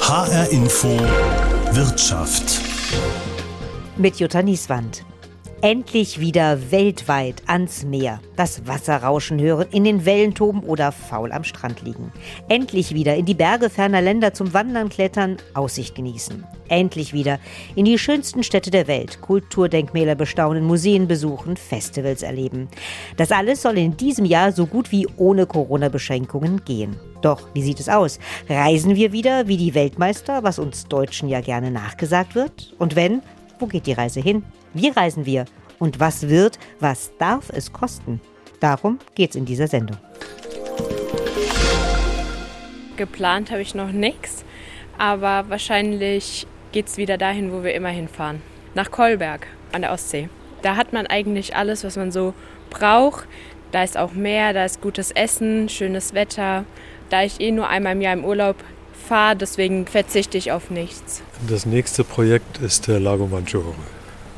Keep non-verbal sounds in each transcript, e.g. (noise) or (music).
HR Info Wirtschaft. Mit Jutta Nieswand. Endlich wieder weltweit ans Meer. Das Wasser rauschen hören, in den Wellen toben oder faul am Strand liegen. Endlich wieder in die Berge ferner Länder zum Wandern, Klettern, Aussicht genießen. Endlich wieder in die schönsten Städte der Welt, Kulturdenkmäler bestaunen, Museen besuchen, Festivals erleben. Das alles soll in diesem Jahr so gut wie ohne Corona-Beschränkungen gehen. Doch, wie sieht es aus? Reisen wir wieder wie die Weltmeister, was uns Deutschen ja gerne nachgesagt wird? Und wenn, wo geht die Reise hin? Wie reisen wir? Und was wird, was darf es kosten? Darum geht's in dieser Sendung. Geplant habe ich noch nichts, aber wahrscheinlich geht es wieder dahin, wo wir immer hinfahren. Nach Kolberg an der Ostsee. Da hat man eigentlich alles, was man so braucht. Da ist auch Meer, da ist gutes Essen, schönes Wetter. Da ich eh nur einmal im Jahr im Urlaub fahre, deswegen verzichte ich auf nichts. Das nächste Projekt ist der Lago Maggiore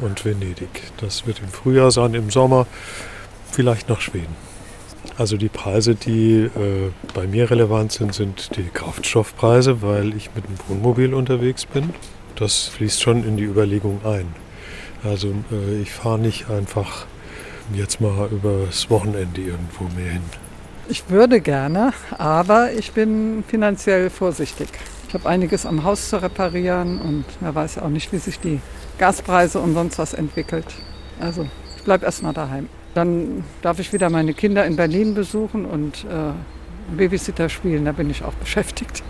und Venedig. Das wird im Frühjahr sein, im Sommer vielleicht nach Schweden. Also die Preise, die äh, bei mir relevant sind, sind die Kraftstoffpreise, weil ich mit dem Wohnmobil unterwegs bin. Das fließt schon in die Überlegung ein. Also äh, ich fahre nicht einfach jetzt mal übers Wochenende irgendwo mehr hin. Ich würde gerne, aber ich bin finanziell vorsichtig. Ich habe einiges am Haus zu reparieren und man weiß auch nicht, wie sich die Gaspreise und sonst was entwickelt. Also ich bleibe erstmal daheim. Dann darf ich wieder meine Kinder in Berlin besuchen und äh, Babysitter spielen, da bin ich auch (laughs) beschäftigt.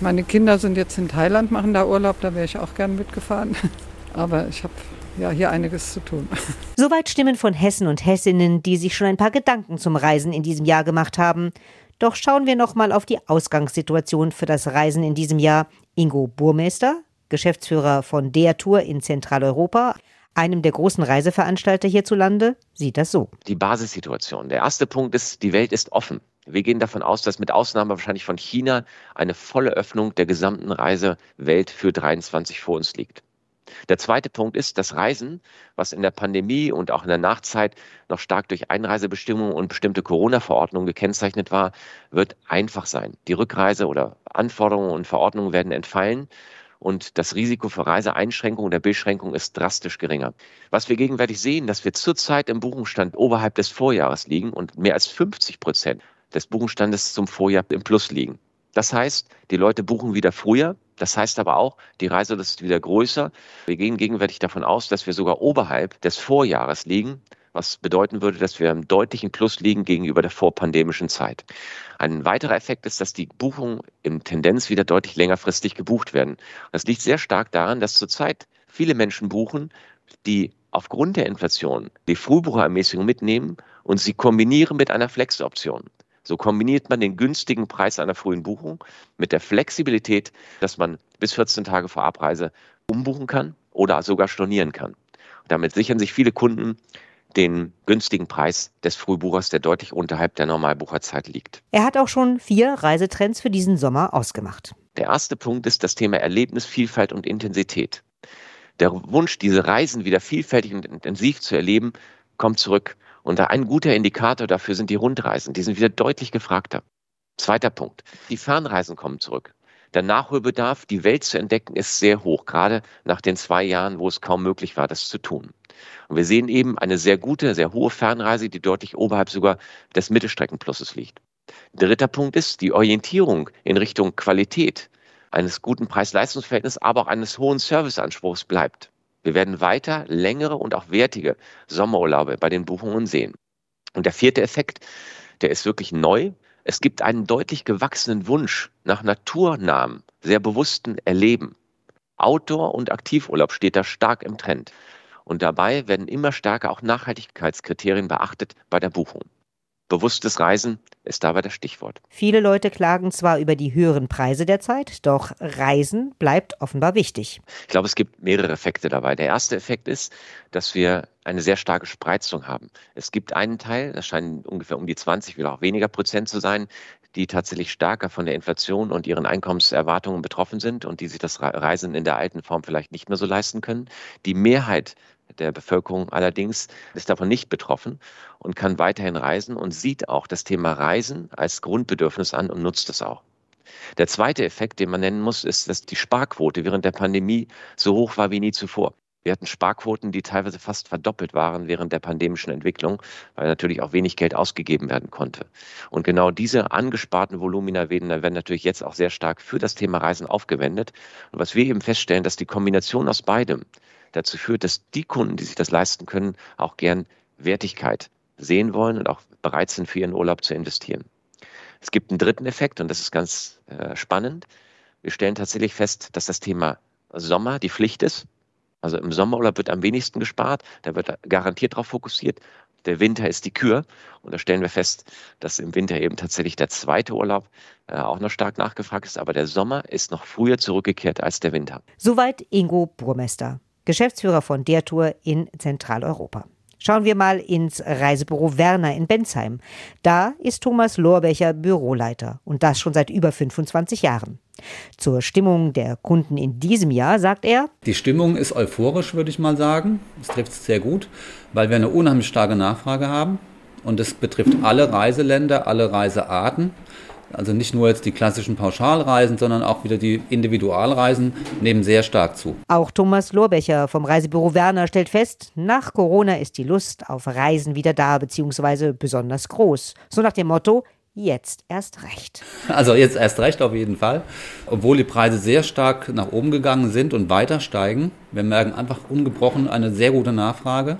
meine Kinder sind jetzt in Thailand, machen da Urlaub, da wäre ich auch gern mitgefahren. (laughs) Aber ich habe ja hier einiges zu tun. (laughs) Soweit Stimmen von Hessen und Hessinnen, die sich schon ein paar Gedanken zum Reisen in diesem Jahr gemacht haben. Doch schauen wir noch mal auf die Ausgangssituation für das Reisen in diesem Jahr. Ingo Burmeister, Geschäftsführer von der Tour in Zentraleuropa, einem der großen Reiseveranstalter hierzulande, sieht das so. Die Basissituation. Der erste Punkt ist, die Welt ist offen. Wir gehen davon aus, dass mit Ausnahme wahrscheinlich von China eine volle Öffnung der gesamten Reisewelt für 23 vor uns liegt. Der zweite Punkt ist, das Reisen, was in der Pandemie und auch in der Nachzeit noch stark durch Einreisebestimmungen und bestimmte Corona-Verordnungen gekennzeichnet war, wird einfach sein. Die Rückreise oder Anforderungen und Verordnungen werden entfallen und das Risiko für Reiseeinschränkungen oder Beschränkungen ist drastisch geringer. Was wir gegenwärtig sehen, dass wir zurzeit im Buchungsstand oberhalb des Vorjahres liegen und mehr als 50 Prozent des Buchungsstandes zum Vorjahr im Plus liegen. Das heißt, die Leute buchen wieder früher. Das heißt aber auch, die Reiselust ist wieder größer. Wir gehen gegenwärtig davon aus, dass wir sogar oberhalb des Vorjahres liegen was bedeuten würde, dass wir im deutlichen Plus liegen gegenüber der vorpandemischen Zeit. Ein weiterer Effekt ist, dass die Buchungen in Tendenz wieder deutlich längerfristig gebucht werden. Das liegt sehr stark daran, dass zurzeit viele Menschen buchen, die aufgrund der Inflation die Frühbucherermäßigung mitnehmen und sie kombinieren mit einer Flex-Option. So kombiniert man den günstigen Preis einer frühen Buchung mit der Flexibilität, dass man bis 14 Tage vor Abreise umbuchen kann oder sogar stornieren kann. Und damit sichern sich viele Kunden den günstigen Preis des Frühbuchers, der deutlich unterhalb der Normalbucherzeit liegt. Er hat auch schon vier Reisetrends für diesen Sommer ausgemacht. Der erste Punkt ist das Thema Erlebnis, Vielfalt und Intensität. Der Wunsch, diese Reisen wieder vielfältig und intensiv zu erleben, kommt zurück. Und ein guter Indikator dafür sind die Rundreisen. Die sind wieder deutlich gefragter. Zweiter Punkt. Die Fernreisen kommen zurück. Der Nachholbedarf, die Welt zu entdecken, ist sehr hoch, gerade nach den zwei Jahren, wo es kaum möglich war, das zu tun. Und wir sehen eben eine sehr gute, sehr hohe Fernreise, die deutlich oberhalb sogar des Mittelstreckenpluses liegt. Dritter Punkt ist die Orientierung in Richtung Qualität eines guten Preis-Leistungs-Verhältnisses, aber auch eines hohen Serviceanspruchs bleibt. Wir werden weiter längere und auch wertige Sommerurlaube bei den Buchungen sehen. Und der vierte Effekt, der ist wirklich neu. Es gibt einen deutlich gewachsenen Wunsch nach naturnahem, sehr bewussten Erleben. Outdoor- und Aktivurlaub steht da stark im Trend. Und dabei werden immer stärker auch Nachhaltigkeitskriterien beachtet bei der Buchung. Bewusstes Reisen ist dabei das Stichwort. Viele Leute klagen zwar über die höheren Preise der Zeit, doch Reisen bleibt offenbar wichtig. Ich glaube, es gibt mehrere Effekte dabei. Der erste Effekt ist, dass wir eine sehr starke Spreizung haben. Es gibt einen Teil, das scheinen ungefähr um die 20, oder auch weniger Prozent zu sein, die tatsächlich stärker von der Inflation und ihren Einkommenserwartungen betroffen sind und die sich das Reisen in der alten Form vielleicht nicht mehr so leisten können. Die Mehrheit der Bevölkerung allerdings ist davon nicht betroffen und kann weiterhin reisen und sieht auch das Thema Reisen als Grundbedürfnis an und nutzt es auch. Der zweite Effekt, den man nennen muss, ist, dass die Sparquote während der Pandemie so hoch war wie nie zuvor. Wir hatten Sparquoten, die teilweise fast verdoppelt waren während der pandemischen Entwicklung, weil natürlich auch wenig Geld ausgegeben werden konnte. Und genau diese angesparten Volumina werden, natürlich jetzt auch sehr stark für das Thema Reisen aufgewendet. Und was wir eben feststellen, dass die Kombination aus beidem dazu führt, dass die Kunden, die sich das leisten können, auch gern Wertigkeit sehen wollen und auch bereit sind, für ihren Urlaub zu investieren. Es gibt einen dritten Effekt und das ist ganz äh, spannend. Wir stellen tatsächlich fest, dass das Thema Sommer die Pflicht ist. Also im Sommerurlaub wird am wenigsten gespart, da wird garantiert darauf fokussiert. Der Winter ist die Kür und da stellen wir fest, dass im Winter eben tatsächlich der zweite Urlaub äh, auch noch stark nachgefragt ist, aber der Sommer ist noch früher zurückgekehrt als der Winter. Soweit Ingo Burmester, Geschäftsführer von der Tour in Zentraleuropa. Schauen wir mal ins Reisebüro Werner in Bensheim. Da ist Thomas Lorbecher Büroleiter und das schon seit über 25 Jahren. Zur Stimmung der Kunden in diesem Jahr sagt er, Die Stimmung ist euphorisch, würde ich mal sagen. Es trifft es sehr gut, weil wir eine unheimlich starke Nachfrage haben. Und es betrifft alle Reiseländer, alle Reisearten. Also nicht nur jetzt die klassischen Pauschalreisen, sondern auch wieder die Individualreisen nehmen sehr stark zu. Auch Thomas Lorbecher vom Reisebüro Werner stellt fest, nach Corona ist die Lust auf Reisen wieder da bzw. besonders groß. So nach dem Motto, jetzt erst recht. Also jetzt erst recht auf jeden Fall. Obwohl die Preise sehr stark nach oben gegangen sind und weiter steigen. Wir merken einfach ungebrochen eine sehr gute Nachfrage.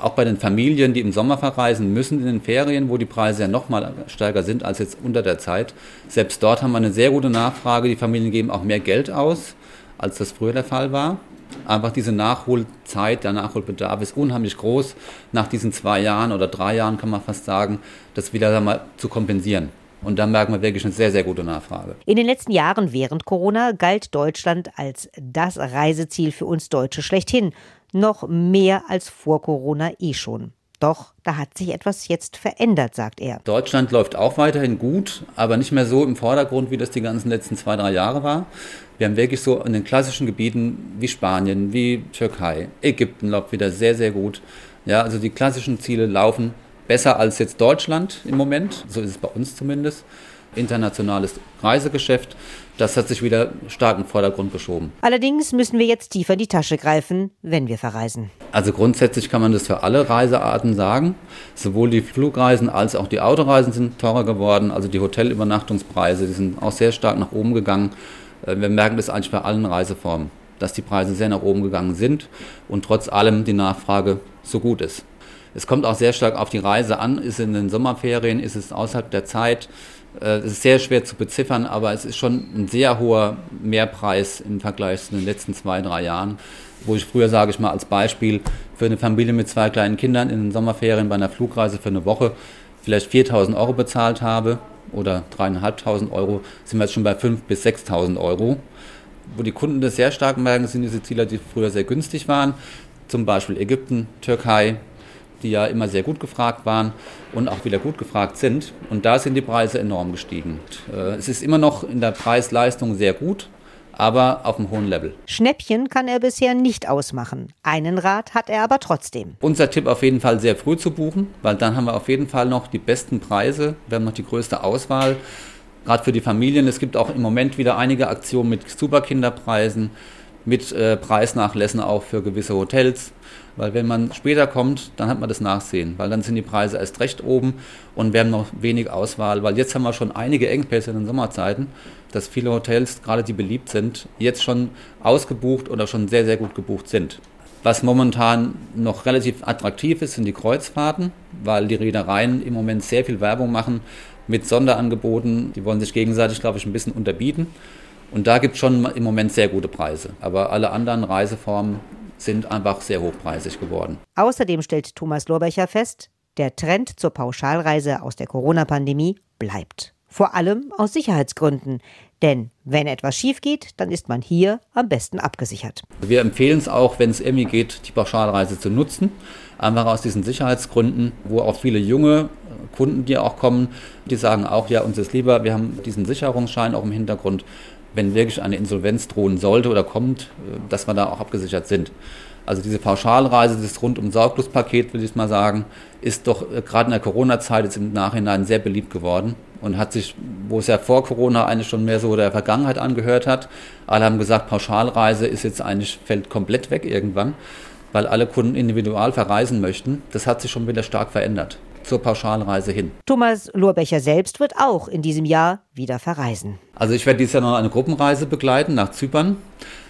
Auch bei den Familien, die im Sommer verreisen müssen in den Ferien, wo die Preise ja noch mal stärker sind als jetzt unter der Zeit. Selbst dort haben wir eine sehr gute Nachfrage. Die Familien geben auch mehr Geld aus, als das früher der Fall war. Einfach diese Nachholzeit, der Nachholbedarf ist unheimlich groß, nach diesen zwei Jahren oder drei Jahren kann man fast sagen, das wieder mal zu kompensieren. Und da merken wir wirklich eine sehr, sehr gute Nachfrage. In den letzten Jahren während Corona galt Deutschland als das Reiseziel für uns Deutsche schlechthin. Noch mehr als vor Corona eh schon. Doch da hat sich etwas jetzt verändert, sagt er. Deutschland läuft auch weiterhin gut, aber nicht mehr so im Vordergrund, wie das die ganzen letzten zwei, drei Jahre war. Wir haben wirklich so in den klassischen Gebieten wie Spanien, wie Türkei, Ägypten läuft wieder sehr, sehr gut. Ja, also die klassischen Ziele laufen besser als jetzt Deutschland im Moment. So ist es bei uns zumindest. Internationales Reisegeschäft, das hat sich wieder stark im Vordergrund geschoben. Allerdings müssen wir jetzt tiefer in die Tasche greifen, wenn wir verreisen. Also grundsätzlich kann man das für alle Reisearten sagen. Sowohl die Flugreisen als auch die Autoreisen sind teurer geworden. Also die Hotelübernachtungspreise, die sind auch sehr stark nach oben gegangen. Wir merken das eigentlich bei allen Reiseformen, dass die Preise sehr nach oben gegangen sind und trotz allem die Nachfrage so gut ist. Es kommt auch sehr stark auf die Reise an. Ist in den Sommerferien, ist es außerhalb der Zeit? Es ist sehr schwer zu beziffern, aber es ist schon ein sehr hoher Mehrpreis im Vergleich zu den letzten zwei, drei Jahren. Wo ich früher, sage ich mal, als Beispiel für eine Familie mit zwei kleinen Kindern in den Sommerferien bei einer Flugreise für eine Woche vielleicht 4000 Euro bezahlt habe oder 3.500 Euro, sind wir jetzt schon bei 5.000 bis 6.000 Euro. Wo die Kunden das sehr stark merken, sind diese Ziele, die früher sehr günstig waren. Zum Beispiel Ägypten, Türkei, die ja immer sehr gut gefragt waren und auch wieder gut gefragt sind. Und da sind die Preise enorm gestiegen. Es ist immer noch in der Preis-Leistung sehr gut, aber auf einem hohen Level. Schnäppchen kann er bisher nicht ausmachen. Einen Rat hat er aber trotzdem. Unser Tipp auf jeden Fall sehr früh zu buchen, weil dann haben wir auf jeden Fall noch die besten Preise. Wir haben noch die größte Auswahl. Gerade für die Familien. Es gibt auch im Moment wieder einige Aktionen mit Superkinderpreisen, mit äh, Preisnachlässen auch für gewisse Hotels. Weil wenn man später kommt, dann hat man das Nachsehen, weil dann sind die Preise erst recht oben und wir haben noch wenig Auswahl, weil jetzt haben wir schon einige Engpässe in den Sommerzeiten, dass viele Hotels, gerade die beliebt sind, jetzt schon ausgebucht oder schon sehr, sehr gut gebucht sind. Was momentan noch relativ attraktiv ist, sind die Kreuzfahrten, weil die Reedereien im Moment sehr viel Werbung machen mit Sonderangeboten. Die wollen sich gegenseitig, glaube ich, ein bisschen unterbieten. Und da gibt es schon im Moment sehr gute Preise. Aber alle anderen Reiseformen sind einfach sehr hochpreisig geworden. Außerdem stellt Thomas Lorbecher fest, der Trend zur Pauschalreise aus der Corona-Pandemie bleibt. Vor allem aus Sicherheitsgründen. Denn wenn etwas schief geht, dann ist man hier am besten abgesichert. Wir empfehlen es auch, wenn es irgendwie geht, die Pauschalreise zu nutzen. Einfach aus diesen Sicherheitsgründen, wo auch viele junge Kunden, die auch kommen, die sagen auch, ja, uns ist lieber, wir haben diesen Sicherungsschein auch im Hintergrund, wenn wirklich eine Insolvenz drohen sollte oder kommt, dass wir da auch abgesichert sind. Also diese Pauschalreise, dieses Rundum-Sorglos-Paket, will ich mal sagen, ist doch gerade in der Corona-Zeit jetzt im Nachhinein sehr beliebt geworden. und hat sich, wo es ja vor Corona eigentlich schon mehr so der Vergangenheit angehört hat, alle haben gesagt, Pauschalreise ist jetzt eigentlich, fällt komplett weg irgendwann, weil alle Kunden individual verreisen möchten. Das hat sich schon wieder stark verändert zur Pauschalreise hin. Thomas Lohrbecher selbst wird auch in diesem Jahr wieder verreisen. Also ich werde dieses Jahr noch eine Gruppenreise begleiten nach Zypern.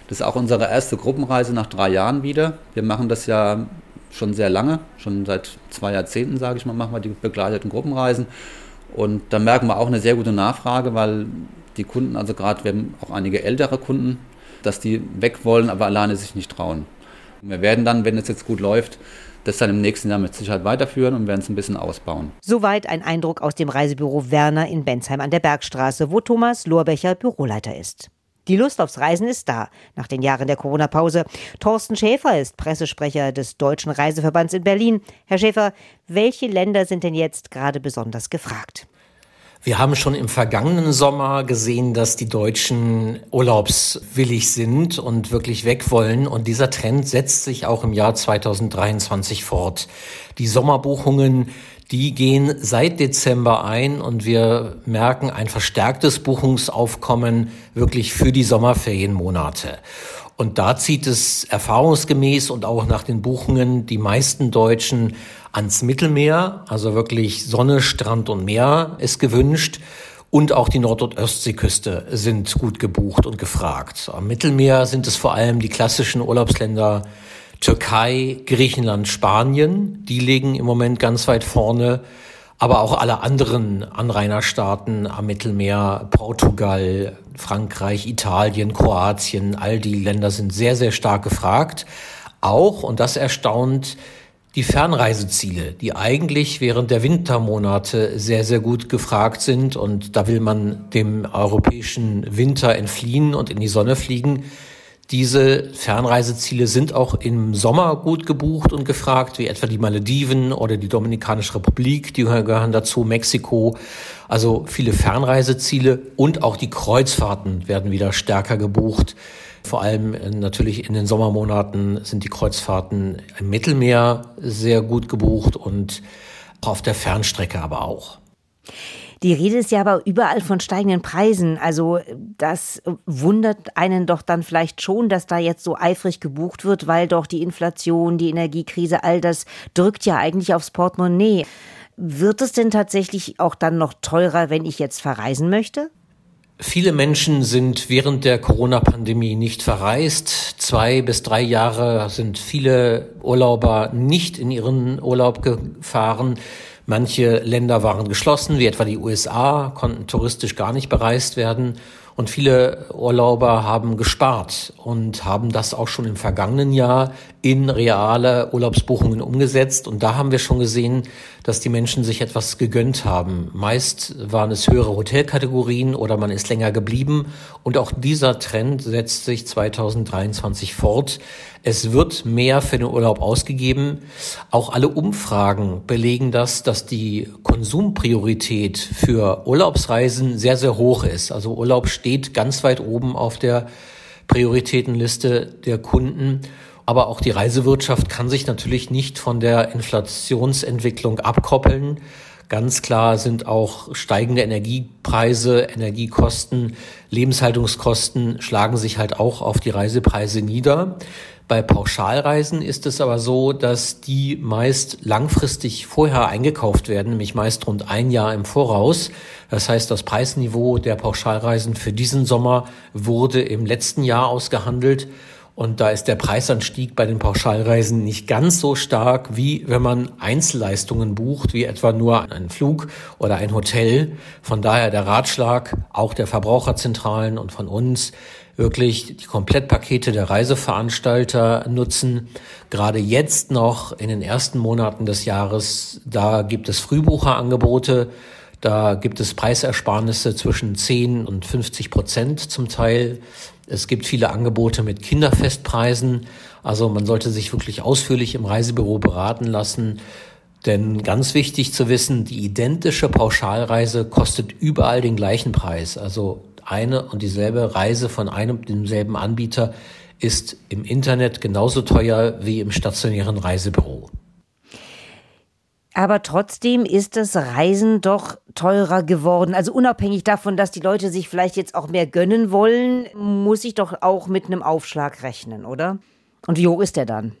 Das ist auch unsere erste Gruppenreise nach drei Jahren wieder. Wir machen das ja schon sehr lange, schon seit zwei Jahrzehnten, sage ich mal, machen wir die begleiteten Gruppenreisen. Und da merken wir auch eine sehr gute Nachfrage, weil die Kunden, also gerade wir haben auch einige ältere Kunden, dass die weg wollen, aber alleine sich nicht trauen. Wir werden dann, wenn es jetzt gut läuft, das dann im nächsten Jahr mit Sicherheit weiterführen und werden es ein bisschen ausbauen. Soweit ein Eindruck aus dem Reisebüro Werner in Bensheim an der Bergstraße, wo Thomas Lohrbecher Büroleiter ist. Die Lust aufs Reisen ist da, nach den Jahren der Corona-Pause. Thorsten Schäfer ist Pressesprecher des Deutschen Reiseverbands in Berlin. Herr Schäfer, welche Länder sind denn jetzt gerade besonders gefragt? Wir haben schon im vergangenen Sommer gesehen, dass die Deutschen urlaubswillig sind und wirklich weg wollen. Und dieser Trend setzt sich auch im Jahr 2023 fort. Die Sommerbuchungen die gehen seit Dezember ein und wir merken ein verstärktes Buchungsaufkommen wirklich für die Sommerferienmonate. Und da zieht es erfahrungsgemäß und auch nach den Buchungen die meisten Deutschen ans Mittelmeer, also wirklich Sonne, Strand und Meer ist gewünscht. Und auch die Nord- und Ostseeküste sind gut gebucht und gefragt. Am Mittelmeer sind es vor allem die klassischen Urlaubsländer Türkei, Griechenland, Spanien, die liegen im Moment ganz weit vorne, aber auch alle anderen Anrainerstaaten am Mittelmeer, Portugal, Frankreich, Italien, Kroatien, all die Länder sind sehr, sehr stark gefragt. Auch, und das erstaunt, die Fernreiseziele, die eigentlich während der Wintermonate sehr, sehr gut gefragt sind und da will man dem europäischen Winter entfliehen und in die Sonne fliegen, diese Fernreiseziele sind auch im Sommer gut gebucht und gefragt, wie etwa die Malediven oder die Dominikanische Republik, die gehören dazu, Mexiko. Also viele Fernreiseziele und auch die Kreuzfahrten werden wieder stärker gebucht. Vor allem äh, natürlich in den Sommermonaten sind die Kreuzfahrten im Mittelmeer sehr gut gebucht und auf der Fernstrecke aber auch. Die Rede ist ja aber überall von steigenden Preisen. Also das wundert einen doch dann vielleicht schon, dass da jetzt so eifrig gebucht wird, weil doch die Inflation, die Energiekrise, all das drückt ja eigentlich aufs Portemonnaie. Wird es denn tatsächlich auch dann noch teurer, wenn ich jetzt verreisen möchte? Viele Menschen sind während der Corona-Pandemie nicht verreist. Zwei bis drei Jahre sind viele Urlauber nicht in ihren Urlaub gefahren. Manche Länder waren geschlossen, wie etwa die USA, konnten touristisch gar nicht bereist werden. Und viele Urlauber haben gespart und haben das auch schon im vergangenen Jahr in reale Urlaubsbuchungen umgesetzt. Und da haben wir schon gesehen, dass die Menschen sich etwas gegönnt haben. Meist waren es höhere Hotelkategorien oder man ist länger geblieben. Und auch dieser Trend setzt sich 2023 fort. Es wird mehr für den Urlaub ausgegeben. Auch alle Umfragen belegen das, dass die Konsumpriorität für Urlaubsreisen sehr, sehr hoch ist. Also Urlaub steht ganz weit oben auf der Prioritätenliste der Kunden. Aber auch die Reisewirtschaft kann sich natürlich nicht von der Inflationsentwicklung abkoppeln. Ganz klar sind auch steigende Energiepreise, Energiekosten, Lebenshaltungskosten schlagen sich halt auch auf die Reisepreise nieder. Bei Pauschalreisen ist es aber so, dass die meist langfristig vorher eingekauft werden, nämlich meist rund ein Jahr im Voraus. Das heißt, das Preisniveau der Pauschalreisen für diesen Sommer wurde im letzten Jahr ausgehandelt. Und da ist der Preisanstieg bei den Pauschalreisen nicht ganz so stark, wie wenn man Einzelleistungen bucht, wie etwa nur einen Flug oder ein Hotel. Von daher der Ratschlag auch der Verbraucherzentralen und von uns, wirklich die Komplettpakete der Reiseveranstalter nutzen. Gerade jetzt noch in den ersten Monaten des Jahres, da gibt es Frühbucherangebote. Da gibt es Preisersparnisse zwischen 10 und 50 Prozent zum Teil. Es gibt viele Angebote mit Kinderfestpreisen. Also man sollte sich wirklich ausführlich im Reisebüro beraten lassen. Denn ganz wichtig zu wissen, die identische Pauschalreise kostet überall den gleichen Preis. Also eine und dieselbe Reise von einem und demselben Anbieter ist im Internet genauso teuer wie im stationären Reisebüro. Aber trotzdem ist das Reisen doch teurer geworden. Also unabhängig davon, dass die Leute sich vielleicht jetzt auch mehr gönnen wollen, muss ich doch auch mit einem Aufschlag rechnen, oder? Und wie hoch ist der dann?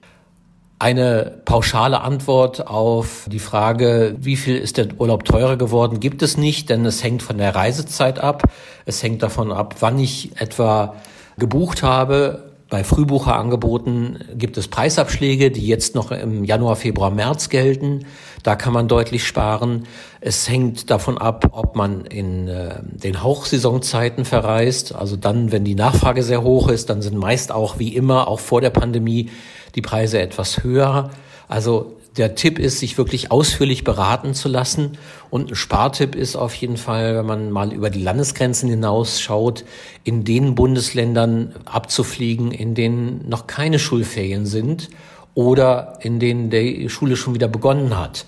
Eine pauschale Antwort auf die Frage, wie viel ist der Urlaub teurer geworden, gibt es nicht, denn es hängt von der Reisezeit ab. Es hängt davon ab, wann ich etwa gebucht habe. Bei Frühbucherangeboten gibt es Preisabschläge, die jetzt noch im Januar, Februar, März gelten. Da kann man deutlich sparen. Es hängt davon ab, ob man in äh, den Hochsaisonzeiten verreist. Also dann, wenn die Nachfrage sehr hoch ist, dann sind meist auch wie immer, auch vor der Pandemie, die Preise etwas höher. Also der Tipp ist, sich wirklich ausführlich beraten zu lassen. Und ein Spartipp ist auf jeden Fall, wenn man mal über die Landesgrenzen hinaus schaut, in den Bundesländern abzufliegen, in denen noch keine Schulferien sind oder in denen die Schule schon wieder begonnen hat.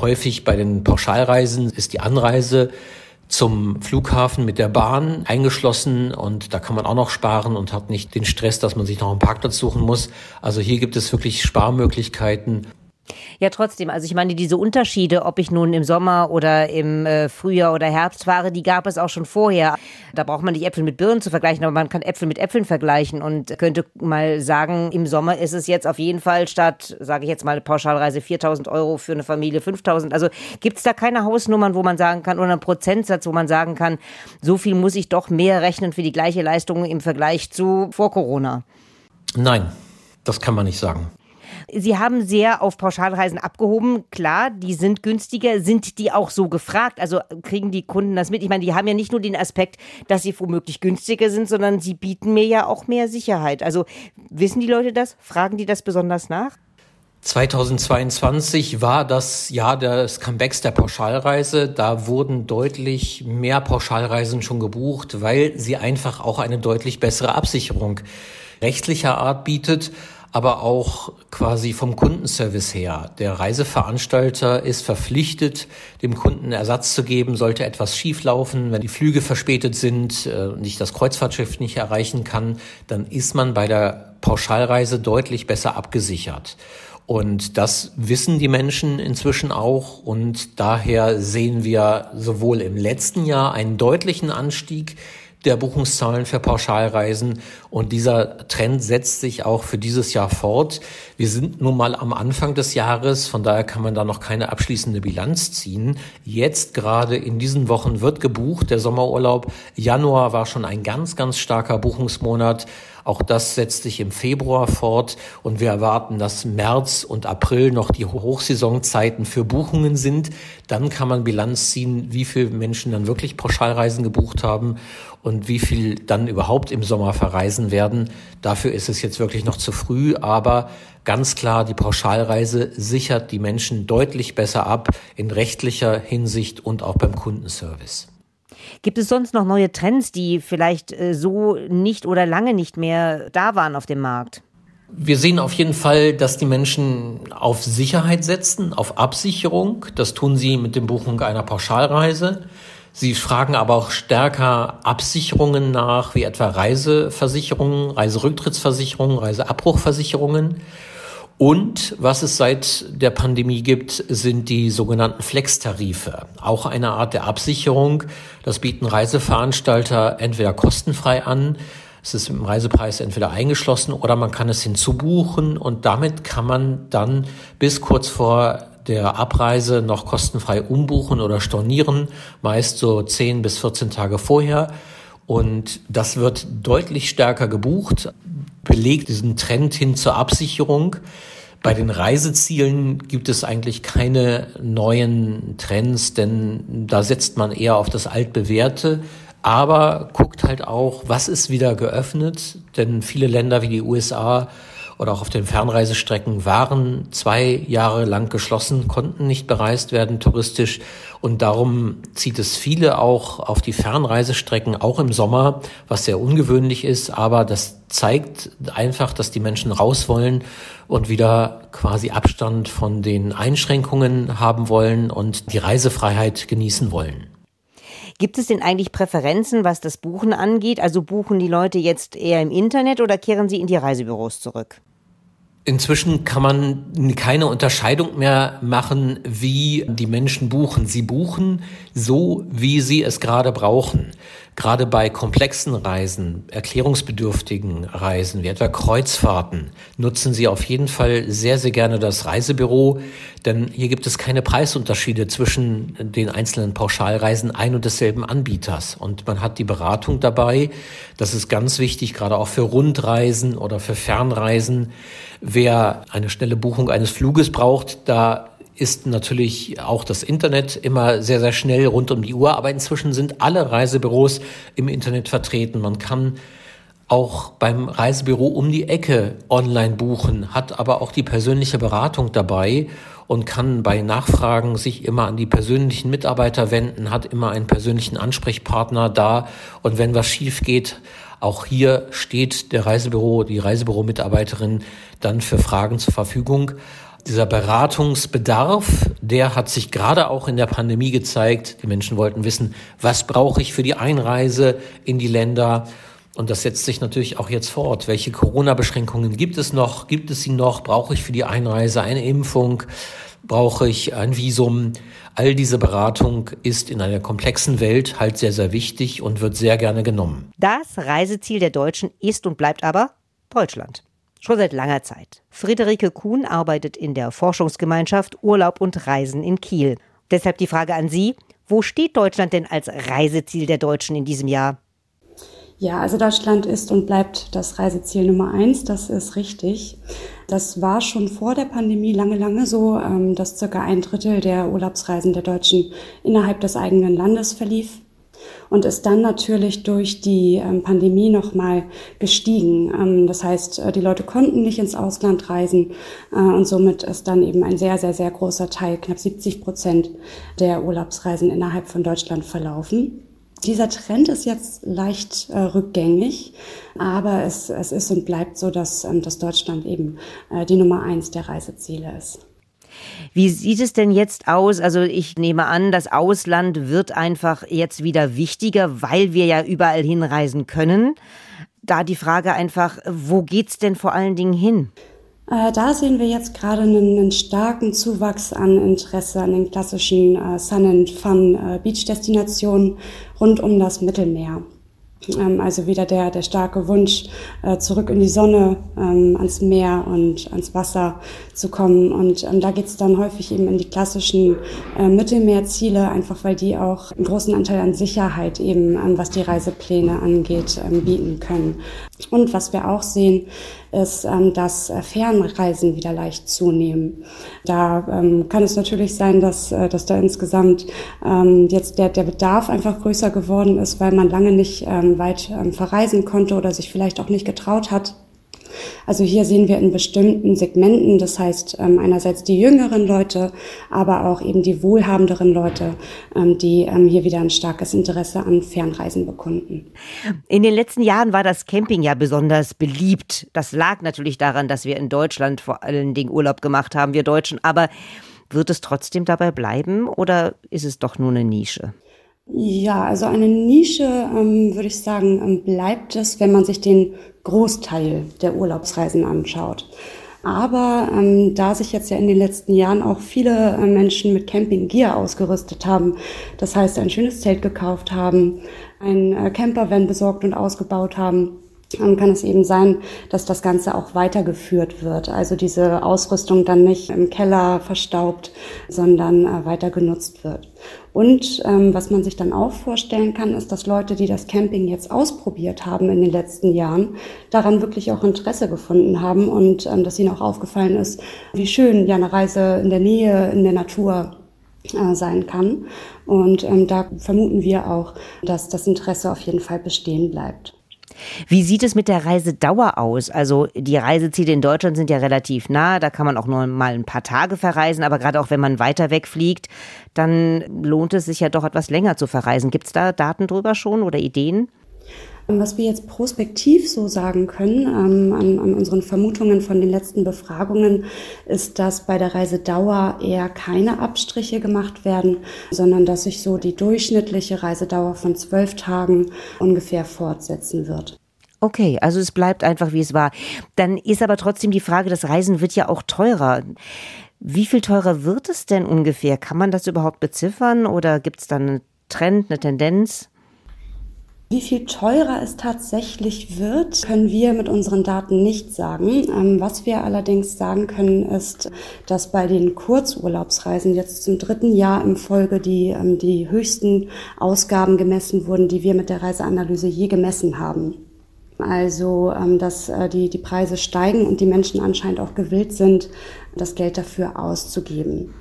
Häufig bei den Pauschalreisen ist die Anreise zum Flughafen mit der Bahn eingeschlossen und da kann man auch noch sparen und hat nicht den Stress, dass man sich noch einen Parkplatz suchen muss. Also hier gibt es wirklich Sparmöglichkeiten. Ja, trotzdem. Also ich meine, diese Unterschiede, ob ich nun im Sommer oder im äh, Frühjahr oder Herbst fahre, die gab es auch schon vorher. Da braucht man nicht Äpfel mit Birnen zu vergleichen, aber man kann Äpfel mit Äpfeln vergleichen und könnte mal sagen, im Sommer ist es jetzt auf jeden Fall statt, sage ich jetzt mal, Pauschalreise 4.000 Euro für eine Familie 5.000. Also gibt es da keine Hausnummern, wo man sagen kann, oder einen Prozentsatz, wo man sagen kann, so viel muss ich doch mehr rechnen für die gleiche Leistung im Vergleich zu vor Corona? Nein, das kann man nicht sagen. Sie haben sehr auf Pauschalreisen abgehoben. Klar, die sind günstiger. Sind die auch so gefragt? Also kriegen die Kunden das mit? Ich meine, die haben ja nicht nur den Aspekt, dass sie womöglich günstiger sind, sondern sie bieten mir ja auch mehr Sicherheit. Also wissen die Leute das? Fragen die das besonders nach? 2022 war das Jahr des Comebacks der Pauschalreise. Da wurden deutlich mehr Pauschalreisen schon gebucht, weil sie einfach auch eine deutlich bessere Absicherung rechtlicher Art bietet aber auch quasi vom Kundenservice her. Der Reiseveranstalter ist verpflichtet, dem Kunden Ersatz zu geben, sollte etwas schieflaufen, wenn die Flüge verspätet sind äh, und ich das Kreuzfahrtschiff nicht erreichen kann, dann ist man bei der Pauschalreise deutlich besser abgesichert. Und das wissen die Menschen inzwischen auch. Und daher sehen wir sowohl im letzten Jahr einen deutlichen Anstieg der Buchungszahlen für Pauschalreisen. Und dieser Trend setzt sich auch für dieses Jahr fort. Wir sind nun mal am Anfang des Jahres, von daher kann man da noch keine abschließende Bilanz ziehen. Jetzt gerade in diesen Wochen wird gebucht, der Sommerurlaub. Januar war schon ein ganz, ganz starker Buchungsmonat. Auch das setzt sich im Februar fort und wir erwarten, dass März und April noch die Hochsaisonzeiten für Buchungen sind. Dann kann man Bilanz ziehen, wie viele Menschen dann wirklich Pauschalreisen gebucht haben und wie viel dann überhaupt im Sommer verreisen werden. Dafür ist es jetzt wirklich noch zu früh, aber ganz klar, die Pauschalreise sichert die Menschen deutlich besser ab in rechtlicher Hinsicht und auch beim Kundenservice. Gibt es sonst noch neue Trends, die vielleicht äh, so nicht oder lange nicht mehr da waren auf dem Markt? Wir sehen auf jeden Fall, dass die Menschen auf Sicherheit setzen, auf Absicherung. Das tun sie mit dem Buchung einer Pauschalreise. Sie fragen aber auch stärker Absicherungen nach, wie etwa Reiseversicherungen, Reiserücktrittsversicherungen, Reiseabbruchversicherungen. Und was es seit der Pandemie gibt, sind die sogenannten Flex-Tarife. Auch eine Art der Absicherung. Das bieten Reiseveranstalter entweder kostenfrei an. Es ist im Reisepreis entweder eingeschlossen oder man kann es hinzubuchen und damit kann man dann bis kurz vor der Abreise noch kostenfrei umbuchen oder stornieren, meist so 10 bis 14 Tage vorher. Und das wird deutlich stärker gebucht belegt diesen Trend hin zur Absicherung. Bei den Reisezielen gibt es eigentlich keine neuen Trends, denn da setzt man eher auf das altbewährte, aber guckt halt auch, was ist wieder geöffnet, denn viele Länder wie die USA oder auch auf den Fernreisestrecken waren zwei Jahre lang geschlossen, konnten nicht bereist werden touristisch und darum zieht es viele auch auf die Fernreisestrecken, auch im Sommer, was sehr ungewöhnlich ist, aber das zeigt einfach, dass die Menschen raus wollen und wieder quasi Abstand von den Einschränkungen haben wollen und die Reisefreiheit genießen wollen. Gibt es denn eigentlich Präferenzen, was das Buchen angeht? Also buchen die Leute jetzt eher im Internet oder kehren sie in die Reisebüros zurück? Inzwischen kann man keine Unterscheidung mehr machen, wie die Menschen buchen. Sie buchen so, wie sie es gerade brauchen. Gerade bei komplexen Reisen, erklärungsbedürftigen Reisen, wie etwa Kreuzfahrten, nutzen Sie auf jeden Fall sehr, sehr gerne das Reisebüro, denn hier gibt es keine Preisunterschiede zwischen den einzelnen Pauschalreisen ein und desselben Anbieters. Und man hat die Beratung dabei. Das ist ganz wichtig, gerade auch für Rundreisen oder für Fernreisen. Wer eine schnelle Buchung eines Fluges braucht, da ist natürlich auch das Internet immer sehr, sehr schnell rund um die Uhr. Aber inzwischen sind alle Reisebüros im Internet vertreten. Man kann auch beim Reisebüro um die Ecke online buchen, hat aber auch die persönliche Beratung dabei und kann bei Nachfragen sich immer an die persönlichen Mitarbeiter wenden, hat immer einen persönlichen Ansprechpartner da. Und wenn was schief geht, auch hier steht der Reisebüro, die Reisebüro-Mitarbeiterin dann für Fragen zur Verfügung. Dieser Beratungsbedarf, der hat sich gerade auch in der Pandemie gezeigt. Die Menschen wollten wissen, was brauche ich für die Einreise in die Länder? Und das setzt sich natürlich auch jetzt fort. Welche Corona-Beschränkungen gibt es noch? Gibt es sie noch? Brauche ich für die Einreise eine Impfung? Brauche ich ein Visum? All diese Beratung ist in einer komplexen Welt halt sehr, sehr wichtig und wird sehr gerne genommen. Das Reiseziel der Deutschen ist und bleibt aber Deutschland. Schon seit langer Zeit. Friederike Kuhn arbeitet in der Forschungsgemeinschaft Urlaub und Reisen in Kiel. Deshalb die Frage an Sie, wo steht Deutschland denn als Reiseziel der Deutschen in diesem Jahr? Ja, also Deutschland ist und bleibt das Reiseziel Nummer eins, das ist richtig. Das war schon vor der Pandemie lange, lange so, ähm, dass circa ein Drittel der Urlaubsreisen der Deutschen innerhalb des eigenen Landes verlief und ist dann natürlich durch die ähm, Pandemie nochmal gestiegen. Ähm, das heißt, äh, die Leute konnten nicht ins Ausland reisen äh, und somit ist dann eben ein sehr, sehr, sehr großer Teil, knapp 70 Prozent der Urlaubsreisen innerhalb von Deutschland verlaufen. Dieser Trend ist jetzt leicht äh, rückgängig, aber es, es ist und bleibt so, dass, ähm, dass Deutschland eben äh, die Nummer eins der Reiseziele ist. Wie sieht es denn jetzt aus? Also ich nehme an, das Ausland wird einfach jetzt wieder wichtiger, weil wir ja überall hinreisen können. Da die Frage einfach, wo geht's denn vor allen Dingen hin? Äh, da sehen wir jetzt gerade einen, einen, starken Zuwachs an Interesse an den klassischen äh, Sun and Fun äh, Beach Destinationen rund um das Mittelmeer. Ähm, also wieder der, der starke Wunsch, äh, zurück in die Sonne, ähm, ans Meer und ans Wasser zu kommen. Und ähm, da geht's dann häufig eben in die klassischen äh, Mittelmeerziele, einfach weil die auch einen großen Anteil an Sicherheit eben, was die Reisepläne angeht, bieten können. Und was wir auch sehen, ist, dass äh, Fernreisen wieder leicht zunehmen. Da kann es natürlich sein, dass, dass da insgesamt jetzt der, der Bedarf einfach größer geworden ist, weil man lange nicht weit ähm, verreisen konnte oder sich vielleicht auch nicht getraut hat. Also hier sehen wir in bestimmten Segmenten, das heißt ähm, einerseits die jüngeren Leute, aber auch eben die wohlhabenderen Leute, ähm, die ähm, hier wieder ein starkes Interesse an Fernreisen bekunden. In den letzten Jahren war das Camping ja besonders beliebt. Das lag natürlich daran, dass wir in Deutschland vor allen Dingen Urlaub gemacht haben, wir Deutschen. Aber wird es trotzdem dabei bleiben oder ist es doch nur eine Nische? Ja, also eine Nische, ähm, würde ich sagen, bleibt es, wenn man sich den Großteil der Urlaubsreisen anschaut. Aber ähm, da sich jetzt ja in den letzten Jahren auch viele äh, Menschen mit Camping Gear ausgerüstet haben, das heißt ein schönes Zelt gekauft haben, ein äh, Campervan besorgt und ausgebaut haben, kann es eben sein, dass das Ganze auch weitergeführt wird. Also diese Ausrüstung dann nicht im Keller verstaubt, sondern äh, weiter genutzt wird. Und ähm, was man sich dann auch vorstellen kann, ist, dass Leute, die das Camping jetzt ausprobiert haben in den letzten Jahren, daran wirklich auch Interesse gefunden haben und ähm, dass ihnen auch aufgefallen ist, wie schön ja eine Reise in der Nähe, in der Natur äh, sein kann. Und ähm, da vermuten wir auch, dass das Interesse auf jeden Fall bestehen bleibt. Wie sieht es mit der Reisedauer aus? Also die Reiseziele in Deutschland sind ja relativ nah, da kann man auch nur mal ein paar Tage verreisen, aber gerade auch wenn man weiter wegfliegt, dann lohnt es sich ja doch etwas länger zu verreisen. Gibt es da Daten drüber schon oder Ideen? Was wir jetzt prospektiv so sagen können, ähm, an, an, unseren Vermutungen von den letzten Befragungen, ist, dass bei der Reisedauer eher keine Abstriche gemacht werden, sondern dass sich so die durchschnittliche Reisedauer von zwölf Tagen ungefähr fortsetzen wird. Okay, also es bleibt einfach, wie es war. Dann ist aber trotzdem die Frage, das Reisen wird ja auch teurer. Wie viel teurer wird es denn ungefähr? Kann man das überhaupt beziffern oder gibt es da einen Trend, eine Tendenz? Wie viel teurer es tatsächlich wird, können wir mit unseren Daten nicht sagen. Ähm, was wir allerdings sagen können, ist, dass bei den Kurzurlaubsreisen jetzt zum dritten Jahr im Folge die, ähm, die höchsten Ausgaben gemessen wurden, die wir mit der Reiseanalyse je gemessen haben. Also, ähm, dass äh, die, die Preise steigen und die Menschen anscheinend auch gewillt sind, das Geld dafür auszugeben.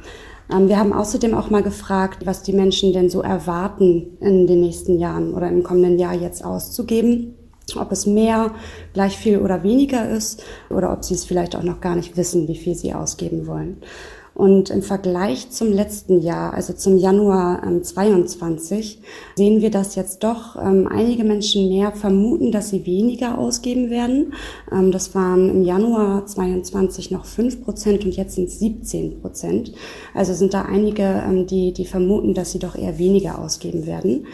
Ähm, wir haben außerdem auch mal gefragt, was die Menschen denn so erwarten in den nächsten Jahren oder im kommenden Jahr jetzt auszugeben. Ob es mehr, gleich viel oder weniger ist oder ob sie es vielleicht auch noch gar nicht wissen, wie viel sie ausgeben wollen. Und im Vergleich zum letzten Jahr, also zum Januar ähm, 22, sehen wir, dass jetzt doch ähm, einige Menschen mehr vermuten, dass sie weniger ausgeben werden. Ähm, das waren im Januar 22 noch 5 Prozent und jetzt sind es 17 Prozent. Also sind da einige, ähm, die, die vermuten, dass sie doch eher weniger ausgeben werden.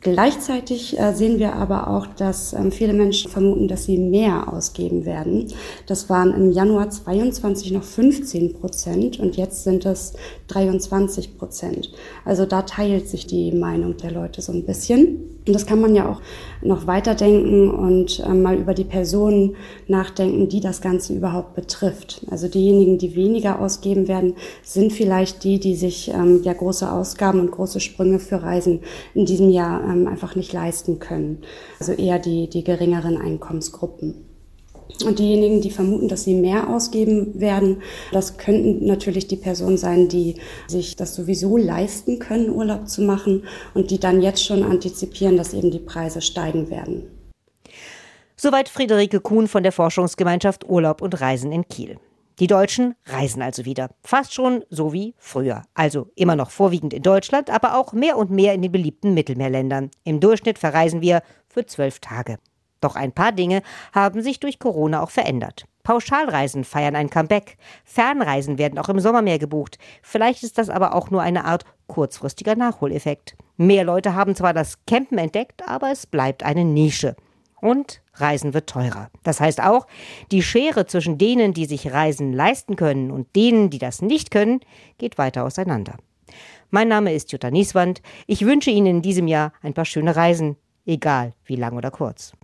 Gleichzeitig äh, sehen wir aber auch, dass ähm, viele Menschen vermuten, dass sie mehr ausgeben werden. Das waren im Januar 22 noch 15 Prozent und jetzt sind es 23 Prozent. Also da teilt sich die Meinung der Leute so ein bisschen. Und das kann man ja auch noch weiterdenken und äh, mal über die Personen nachdenken, die das Ganze überhaupt betrifft. Also diejenigen, die weniger ausgeben werden, sind vielleicht die, die sich ähm, ja große Ausgaben und große Sprünge für Reisen in diesem Jahr ähm, einfach nicht leisten können. Also eher die, die geringeren Einkommensgruppen. Und diejenigen, die vermuten, dass sie mehr ausgeben werden, das könnten natürlich die Personen sein, die sich das sowieso leisten können, Urlaub zu machen und die dann jetzt schon antizipieren, dass eben die Preise steigen werden. Soweit Friederike Kuhn von der Forschungsgemeinschaft Urlaub und Reisen in Kiel. Die Deutschen reisen also wieder. Fast schon so wie früher. Also immer noch vorwiegend in Deutschland, aber auch mehr und mehr in den beliebten Mittelmeerländern. Im Durchschnitt verreisen wir für zwölf Tage. Doch ein paar Dinge haben sich durch Corona auch verändert. Pauschalreisen feiern ein Comeback. Fernreisen werden auch im Sommer mehr gebucht. Vielleicht ist das aber auch nur eine Art kurzfristiger Nachholeffekt. Mehr Leute haben zwar das Campen entdeckt, aber es bleibt eine Nische. Und Reisen wird teurer. Das heißt auch, die Schere zwischen denen, die sich Reisen leisten können und denen, die das nicht können, geht weiter auseinander. Mein Name ist Jutta Nieswand. Ich wünsche Ihnen in diesem Jahr ein paar schöne Reisen, egal wie lang oder kurz.